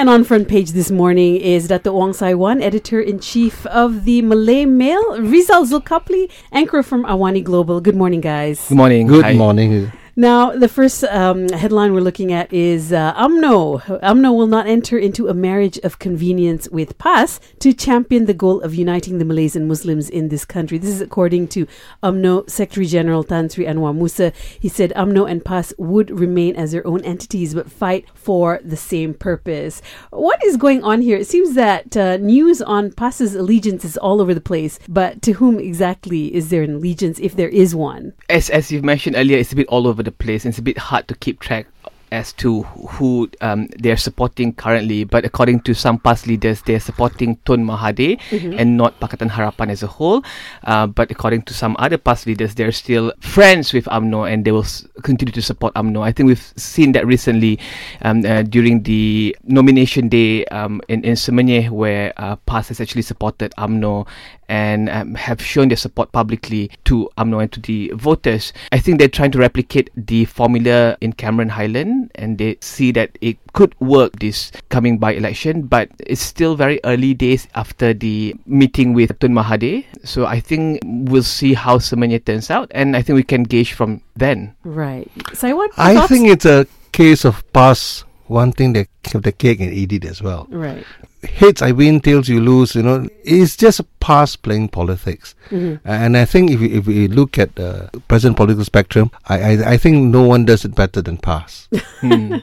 And on front page this morning is Dato Wong Sai Wan, editor in chief of the Malay Mail, Rizal Zulkapli, anchor from Awani Global. Good morning, guys. Good morning. Good Hi. morning. Now, the first um, headline we're looking at is uh. UMNO will not enter into a marriage of convenience with PAS to champion the goal of uniting the Malays and Muslims in this country. This is according to UMNO Secretary General Tan Sri Annuar Musa. He said UMNO and PAS would remain as their own entities but fight for the same purpose. What is going on here? It seems that uh, news on PAS's allegiance is all over the place, but to whom exactly is there an allegiance if there is one? As as you've mentioned earlier, it's a bit all over the place. and It's a bit hard to keep track as to who um, they're supporting currently. But according to some PAS leaders, they're supporting Tun Mahathir and not Pakatan Harapan as a whole. Uh, but according to some other PAS leaders, they're still friends with UMNO and they will s- continue to support UMNO. I think we've seen that recently um, uh, during the nomination day um, in, in Semenyih where uh, PAS has actually supported UMNO and um, have shown their support publicly to UMNO and to the voters. I think they're trying to replicate the formula in Cameron Highland and they see that it could work this coming by election, but it's still very early days after the meeting with Tun Mahathir. So I think we'll see how Semenyih turns out and I think we can gauge from then. Right. Sai Wan, I thoughts? think it's a case of PAS wanting the have the cake and eat it as well. Right. Heads I win, tails you lose. You know, it's just PAS playing politics. Mm-hmm. And I think if we, if we look at the present political spectrum, I, I I think no one does it better than PAS. Hmm.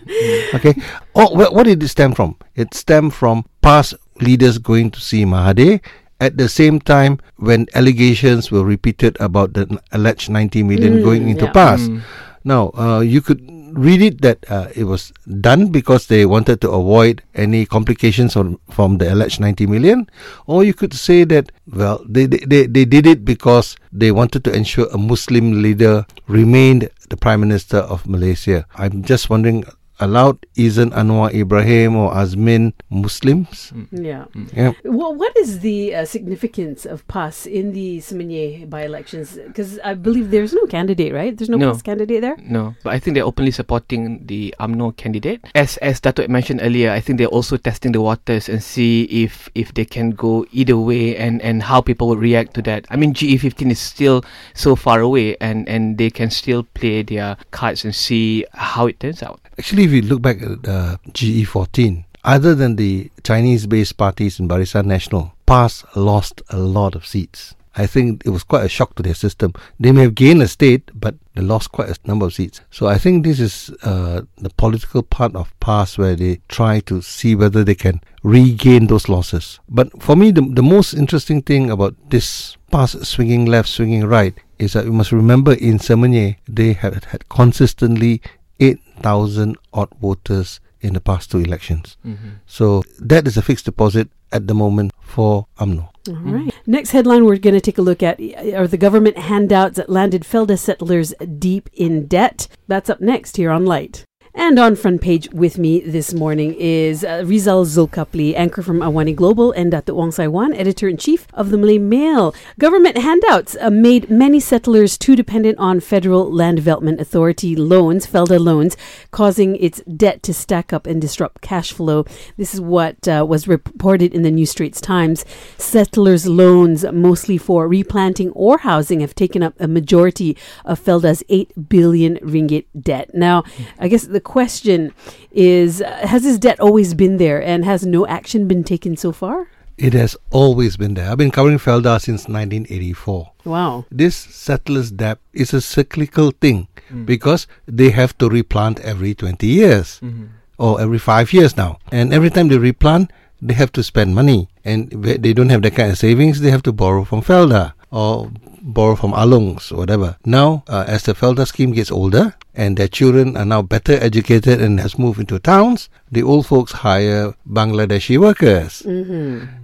okay. Oh, wh- what did it stem from? It stemmed from PAS leaders going to see Mahathir. At the same time, when allegations were repeated about the alleged 90 million Mm, going into yeah. PAS, now uh, you could read it that uh, it was done because they wanted to avoid any complications on, from the alleged 90 million, or you could say that well they, they they did it because they wanted to ensure a Muslim leader remained the prime minister of Malaysia. I'm just wondering. Allowed isn't Anwar Ibrahim or Azmin Muslims? Yeah. Yeah. Well, what is the uh, significance of PAS in the Semenyih by-elections? Because I believe there's no candidate, right? There's no, No. PAS candidate there. No, but I think they're openly supporting the UMNO candidate. As as Dato mentioned earlier, I think they're also testing the waters and see if if they can go either way and and how people would react to that. I mean, GE15 is still so far away, and and they can still play their cards and see how it turns out. Actually, if you look back at uh, GE14, other than the Chinese-based parties in Barisan Nasional, PAS lost a lot of seats. I think it was quite a shock to their system. They may have gained a state, but they lost quite a number of seats. So I think this is uh, the political part of PAS where they try to see whether they can regain those losses. But for me, the, the most interesting thing about this PAS swinging left, swinging right is that we must remember in Semenyih, they had, had consistently 8,000 odd voters in the past two elections. Mm-hmm. So that is a fixed deposit at the moment for UMNO. All mm-hmm. right. Next headline we're going to take a look at uh, are the government handouts that landed Felda settlers deep in debt. That's up next here on Light. And on front page with me this morning is uh, Rizal Zulkapli, anchor from Awani Global, and Dato Wong Sai Wan, editor-in-chief of the Malay Mail. Government handouts uh, made many settlers too dependent on Federal Land Development Authority loans, FELDA loans, causing its debt to stack up and disrupt cash flow. This is what uh, was reported in the New Straits Times. Settlers' loans, mostly for replanting or housing, have taken up a majority of FELDA's 8 billion ringgit debt. Now, I guess the question is uh, Has this debt always been there and has no action been taken so far? It has always been there. I've been covering Felda since 1984. Wow. This settlers' debt is a cyclical thing because they have to replant every 20 years or every five years now. And every time they replant, they have to spend money. And they don't have that kind of savings, they have to borrow from Felda or borrow from Alungs or whatever. Now, uh, as the Felda scheme gets older and their children are now better educated and has moved into towns, the old folks hire Bangladeshi workers.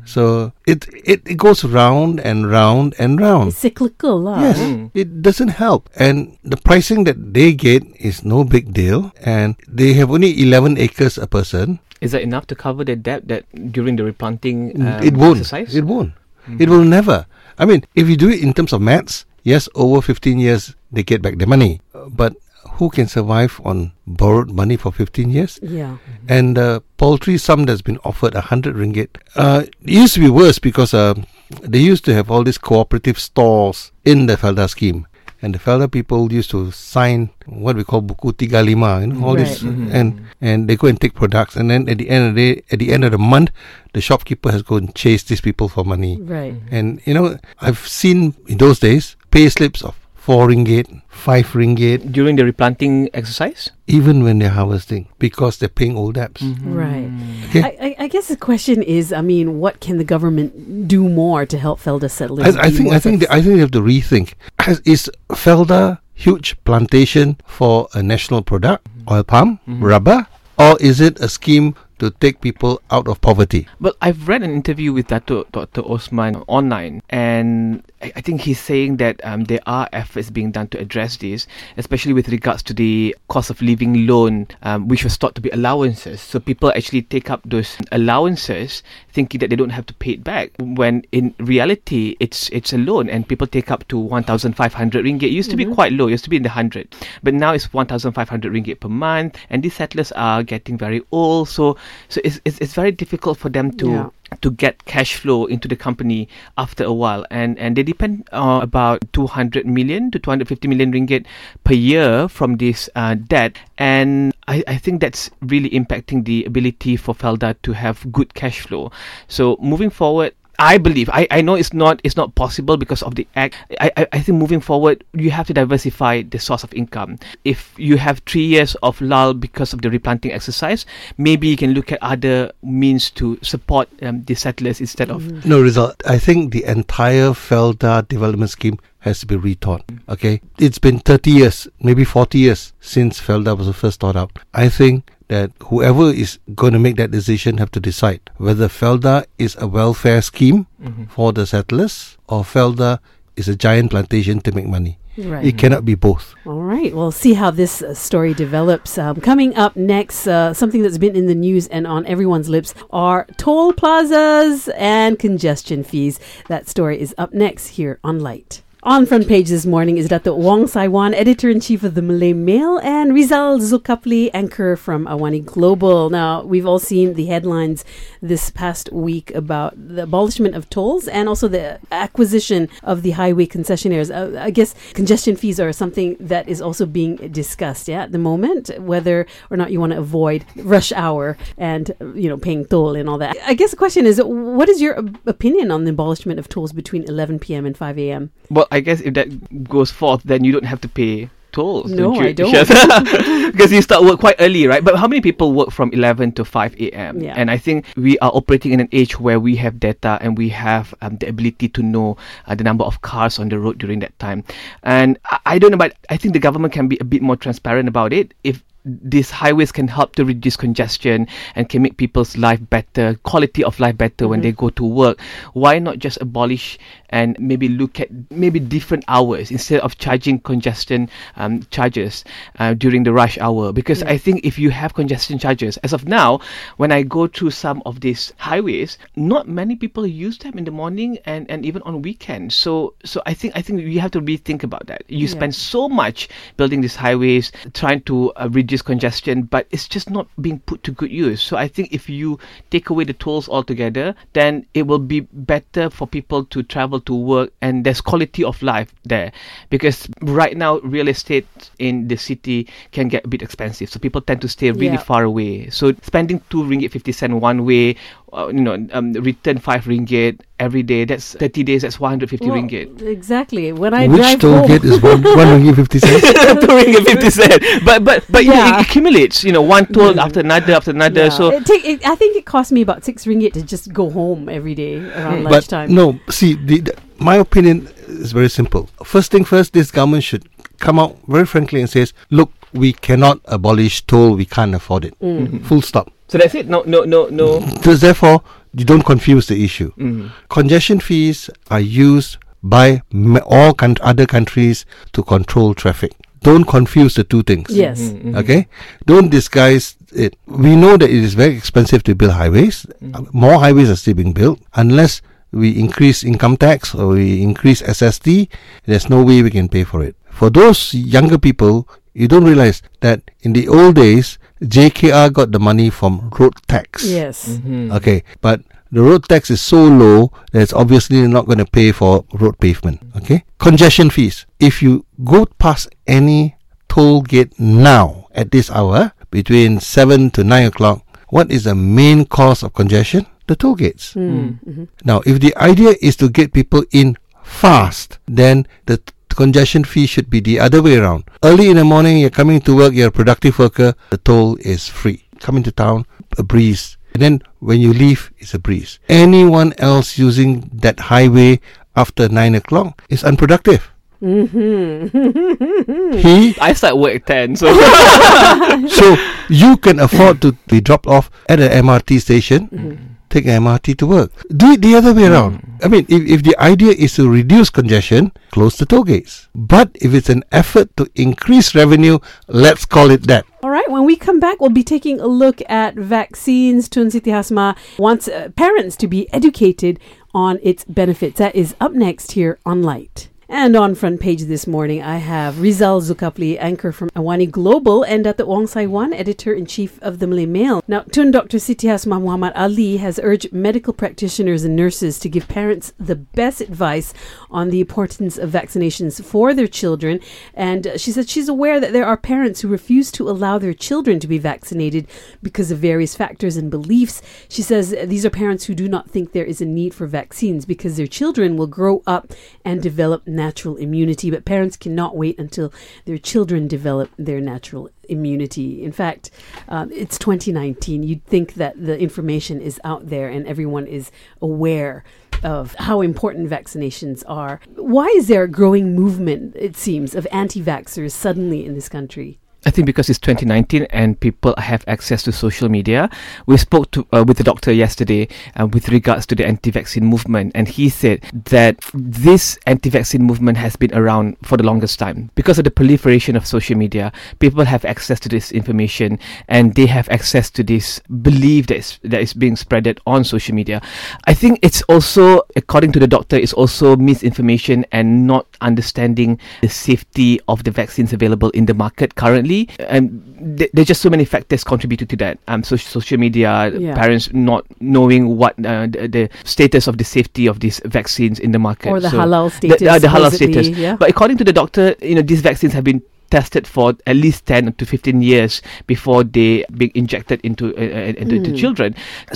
So it, it it goes round and round and round. It's cyclical. lah. Yes, it doesn't help. And the pricing that they get is no big deal. And they have only 11 acres a person. Is that enough to cover the debt that during the replanting um, it won't. exercise? It won't. It will never. I mean, if you do it in terms of maths, yes, over 15 years, they get back their money. Uh, But who can survive on borrowed money for 15 years? Yeah. And the poultry sum that's been offered 100 ringgit. Uh, it used to be worse because uh, they used to have all these cooperative stores in the Felda scheme. And the Felda people used to sign what we call buku tiga lima, you know, all this, Right. Mhm. and and they go and take products, and then at the end of the day, at the end of the month, the shopkeeper has go and chase these people for money. Right. And you know, I've seen in those days pay slips of four ringgit, five ringgit, During the replanting exercise? even when they're harvesting, because they're paying old debts. Mm-hmm. Right. Okay. I, I, I guess the question is, I mean, what can the government do more to help Felda settlers? I, I think I think they, I think they have to rethink. Has- Is Felda huge plantation for a national product, mm-hmm. oil palm, mm-hmm. rubber, or is it a scheme to take people out of poverty? Well, I've read an interview with Dato, Dr. Osman online, and I, I think he's saying that um, there are efforts being done to address this, especially with regards to the cost of living loan, um, which was thought to be allowances. So people actually take up those allowances thinking that they don't have to pay it back, when in reality it's it's a loan, and people take up to 1,500 ringgit. It used to be mm-hmm. quite low, it used to be in the hundred, but now it's 1,500 ringgit per month, and these settlers are getting very old, so so it's it's, it's very difficult for them to Yeah. To get cash flow into the company after a while. And and they depend uh, about 200 million to 250 million ringgit per year from this uh, debt. And I, I think that's really impacting the ability for Felda to have good cash flow. So moving forward I believe I, I know it's not it's not possible because of the act. I, I, I think moving forward you have to diversify the source of income. If you have three years of lull because of the replanting exercise, maybe you can look at other means to support um, the settlers instead of No result. I think the entire Felda development scheme has to be rethought. Okay, it's been 30 years, maybe 40 years since Felda was first thought out. I think that whoever is going to make that decision have to decide whether Felda is a welfare scheme for the settlers or Felda is a giant plantation to make money. Right. It cannot be both. All right. Well, see how this uh, story develops. Um, coming up next, uh, something that's been in the news and on everyone's lips are toll plazas and congestion fees. That story is up next here on Light. On front page this morning is Dato Wong Sai Wan, editor in chief of the Malay Mail, and Rizal Zulkapli, anchor from Awani Global. Now, we've all seen the headlines this past week about the abolishment of tolls and also the acquisition of the highway concessionaires. Uh, I guess congestion fees are something that is also being discussed yeah, at the moment, whether or not you want to avoid rush hour and you know paying toll and all that. I guess the question is, what is your opinion on the abolishment of tolls between 11 p.m. and 5 a.m.? Well, I guess if that goes forth, then you don't have to pay tolls. No, you? I don't. because you start work quite early, right? But how many people work from 11 to 5 a.m.? Yeah. And I think we are operating in an age where we have data and we have um, the ability to know uh, the number of cars on the road during that time. And I, I don't know, but I think the government can be a bit more transparent about it. If these highways can help to reduce congestion and can make people's life better, quality of life better when they go to work. Why not just abolish and maybe look at maybe different hours instead of charging congestion um, charges uh, during the rush hour? Because Yeah. I think if you have congestion charges, as of now, when I go through some of these highways, not many people use them in the morning and, and even on weekends. So so I think I think we have to rethink about that. You Yeah. spend so much building these highways, trying to uh, reduce congestion, but it's just not being put to good use. So I think if you take away the tolls altogether, then it will be better for people to travel to work and there's quality of life there. Because right now, real estate in the city can get a bit expensive. So people tend to stay really Yeah. far away. So spending 2 ringgit 50 cent one way, uh, you know, um, return 5 ringgit every day, that's 30 days, that's 150 Well, ringgit. Exactly. When I Which toll gate is one one ringgit fifty cents? two ringgit 50 cent. But, but, but you know, Yeah. it accumulates, you know, one toll after another after another. Yeah. So it take, it, I think it cost me about six ringgit to just go home every day around But lunchtime. no, see, the, the, my opinion is very simple. First thing first, this government should come out very frankly and says, look, we cannot abolish toll. We can't afford it. Mm. Full stop. So that's it. No, no, no, no. Thus, therefore, you don't confuse the issue. Mm. Congestion fees are used by all coun- other countries to control traffic. Don't confuse the two things. Yes. Mm, mm. Okay? Don't disguise it. We know that it is very expensive to build highways. Uh, More highways are still being built. Unless we increase income tax or we increase SST, there's no way we can pay for it. For those younger people, You don't realize that in the old days, JKR got the money from road tax. Yes. Mm-hmm. Okay, but the road tax is so low that it's obviously not going to pay for road pavement. Okay, congestion fees. If you go past any toll gate now at this hour between seven to nine o'clock, what is the main cause of congestion? The toll gates. Mm-hmm. Now, if the idea is to get people in fast, then the congestion fee should be the other way around. Early in the morning, you're coming to work, you're a productive worker, the toll is free. Coming to town, a breeze. And then when you leave, it's a breeze. Anyone else using that highway after 9 o'clock is unproductive. Mm-hmm. He, I start work at 10, so so you can afford to be dropped off at an MRT station take an MRT to work. Do it the other way around. I mean, if, if the idea is to reduce congestion, close the toll gates. But if it's an effort to increase revenue, let's call it that. All right, when we come back, we'll be taking a look at vaccines. Tun Siti Hasmah wants uh, parents to be educated on its benefits. That is up next here on Light. And on front page this morning, I have Rizal Zulkifli, anchor from Awani Global, and Datuk Wong Sai Wan, editor in chief of the Malay Mail. Now, Tun Dr. Siti Hasmah Muhammad Ali has urged medical practitioners and nurses to give parents the best advice on the importance of vaccinations for their children. And she said she's aware that there are parents who refuse to allow their children to be vaccinated because of various factors and beliefs. She says these are parents who do not think there is a need for vaccines because their children will grow up and develop natural immunity, but parents cannot wait until their children develop their natural immunity. In fact, um, it's 2019. You'd think that the information is out there and everyone is aware of how important vaccinations are. Why is there a growing movement, it seems, of anti vaxxers suddenly in this country? I think because it's 2019 and people have access to social media. We spoke to uh, with the doctor yesterday uh, with regards to the anti-vaccine movement, and he said that this anti-vaccine movement has been around for the longest time because of the proliferation of social media. People have access to this information, and they have access to this belief that is that is being spreaded on social media. I think it's also, according to the doctor, it's also misinformation and not understanding the safety of the vaccines available in the market currently and th- there's just so many factors contributed to that. Um, so social media, Yeah. parents not knowing what uh, the, the status of the safety of these vaccines in the market, Or the So halal the, status. uh, the halal status. Yeah. But according to the doctor, you know these vaccines have been tested for at least 10 to 15 years before they being injected into uh, uh, into to Hmm. children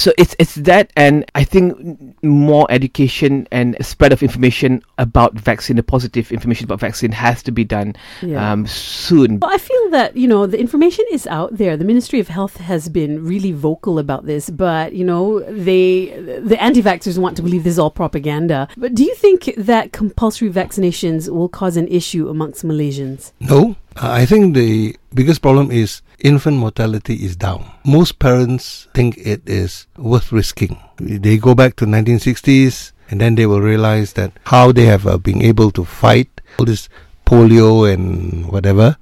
so it's it's that and i think more education and spread of information about vaccine the positive information about vaccine has to be done Yeah. um, soon Well, I feel that, you know, the information is out there. The Ministry of Health has been really vocal about this, but, you know, they, the anti vaxxers want to believe this is all propaganda. But do you think that compulsory vaccinations will cause an issue amongst Malaysians? No, Uh, I think the biggest problem is infant mortality is down. Most parents think it is worth risking. They go back to 1960s and then they will realize that how they have uh, been able to fight all this polio and whatever.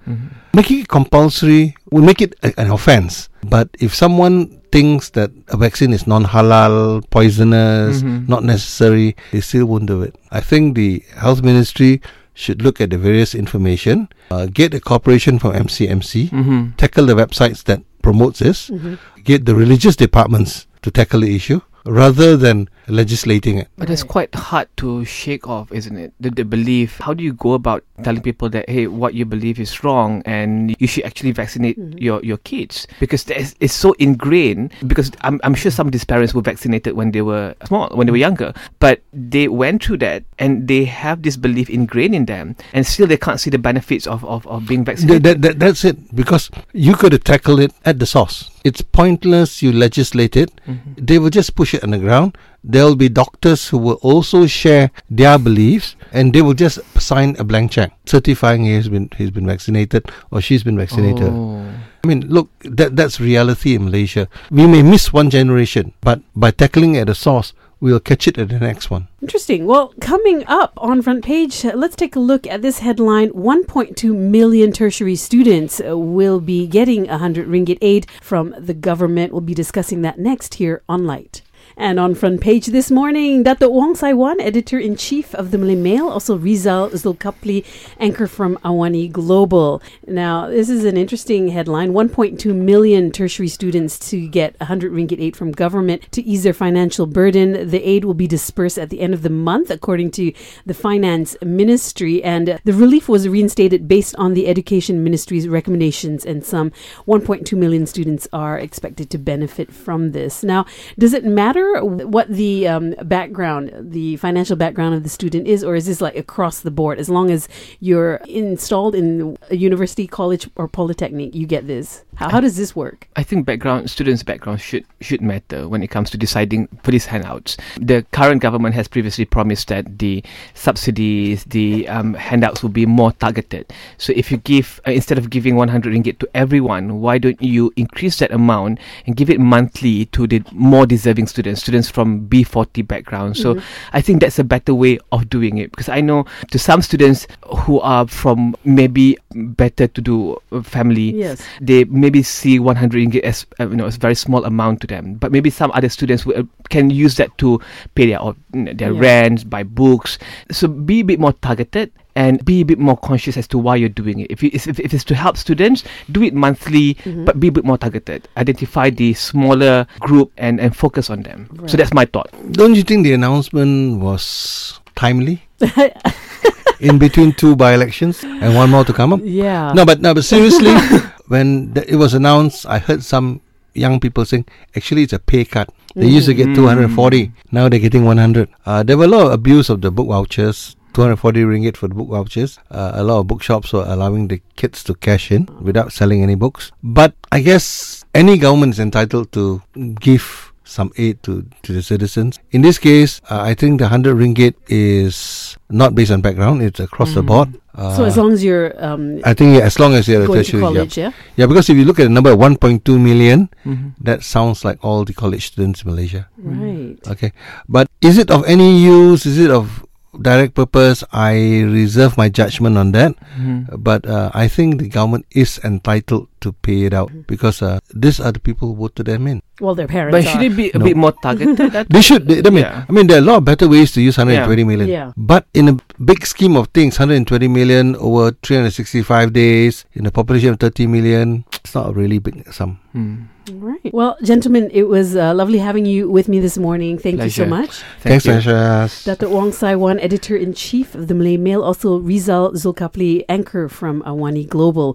Making it compulsory will make it a- an offense. But if someone thinks that a vaccine is non-halal, poisonous, Mhm. not necessary, they still won't do it. I think the health ministry should look at the various information, uh, get a cooperation from MCMC, mm-hmm. tackle the websites that promotes this, get the religious departments to tackle the issue rather than legislating it. But it's quite hard to shake off, isn't it? The, the belief. How do you go about telling people that hey, what you believe is wrong, and you should actually vaccinate mm-hmm. your, your kids because there's, it's so ingrained. Because I'm, I'm sure some of these parents were vaccinated when they were small, when they were younger, but they went through that and they have this belief ingrained in them, and still they can't see the benefits of, of, of being vaccinated. that, that, that's it. Because you could have tackled it at the source. It's pointless you legislate it. Mm-hmm. They will just push it on the ground. There will be doctors who will also share their beliefs and they will just sign a blank check certifying he has been he's been vaccinated or she's been vaccinated. Oh. I mean, look, that that's reality in Malaysia. We may miss one generation, but by tackling it at the source, we'll catch it at the next one. Interesting. Well, coming up on front page, let's take a look at this headline. 1.2 million tertiary students will be getting 100 ringgit aid from the government. We'll be discussing that next here on Light. And on front page this morning, Dato Wong Sai Wan, editor in chief of the Malay Mail, also Rizal Zulkapli, anchor from Awani Global. Now, this is an interesting headline 1.2 million tertiary students to get 100 ringgit aid from government to ease their financial burden. The aid will be dispersed at the end of the month, according to the Finance Ministry. And the relief was reinstated based on the Education Ministry's recommendations, and some 1.2 million students are expected to benefit from this. Now, does it matter what the um, background, the financial background of the student is, or is this like across the board? As long as you're installed in a university, college, or polytechnic, you get this. How, how does this work? I think background students' background should should matter when it comes to deciding for these handouts. The current government has previously promised that the subsidies, the um, handouts will be more targeted. So if you give uh, instead of giving 100 ringgit to everyone, why don't you increase that amount and give it monthly to the more deserving students, students from B40 background? So I think that's a better way of doing it because I know to some students who are from maybe better to do uh, family, Yes. they maybe see 100 ringgit as uh, you know as a very small amount to them but maybe some other students will, uh, can use that to pay their or, their Yeah. rents buy books so be a bit more targeted and be a bit more conscious as to why you're doing it if, you, if, if it's to help students do it monthly Mm-hmm. but be a bit more targeted identify the smaller group and, and focus on them Right. so that's my thought Don't you think the announcement was timely? in between two by elections and one more to come up? yeah. No, but no, but seriously, when the, it was announced, I heard some young people saying, actually, it's a pay cut. They used to get Mm. 240, now they're getting 100. Uh, there were a lot of abuse of the book vouchers. 240 ringgit for the book vouchers. Uh, a lot of bookshops were allowing the kids to cash in without selling any books. But I guess any government is entitled to give some aid to, to the citizens. In this case, uh, I think the 100 ringgit is not based on background, it's across the board. Uh, so as long as you're um, I think yeah, as long as you're a going to tertiary, yeah. college, yeah. Yeah, because if you look at the number 1.2 million, Mhm. that sounds like all the college students in Malaysia. Right. Okay. But is it of any use? Is it of direct purpose? I reserve my judgment on that. Mhm. But uh, I think the government is entitled to pay it out because uh, these are the people who voted them in. Well, their parents but are. should it be a No. bit more targeted They should. They, I mean, Yeah. I mean, there are a lot of better ways to use 120 million. Yeah. But in a big scheme of things, 120 million over 365 days in a population of 30 million, it's not a really big sum. Hmm. Right. Well, gentlemen, it was uh, lovely having you with me this morning. Thank you so much. Thank Thanks, you. Dr. Wong Sai Wan, editor in chief of the Malay Mail, also Rizal Zulkapli, anchor from Awani Global.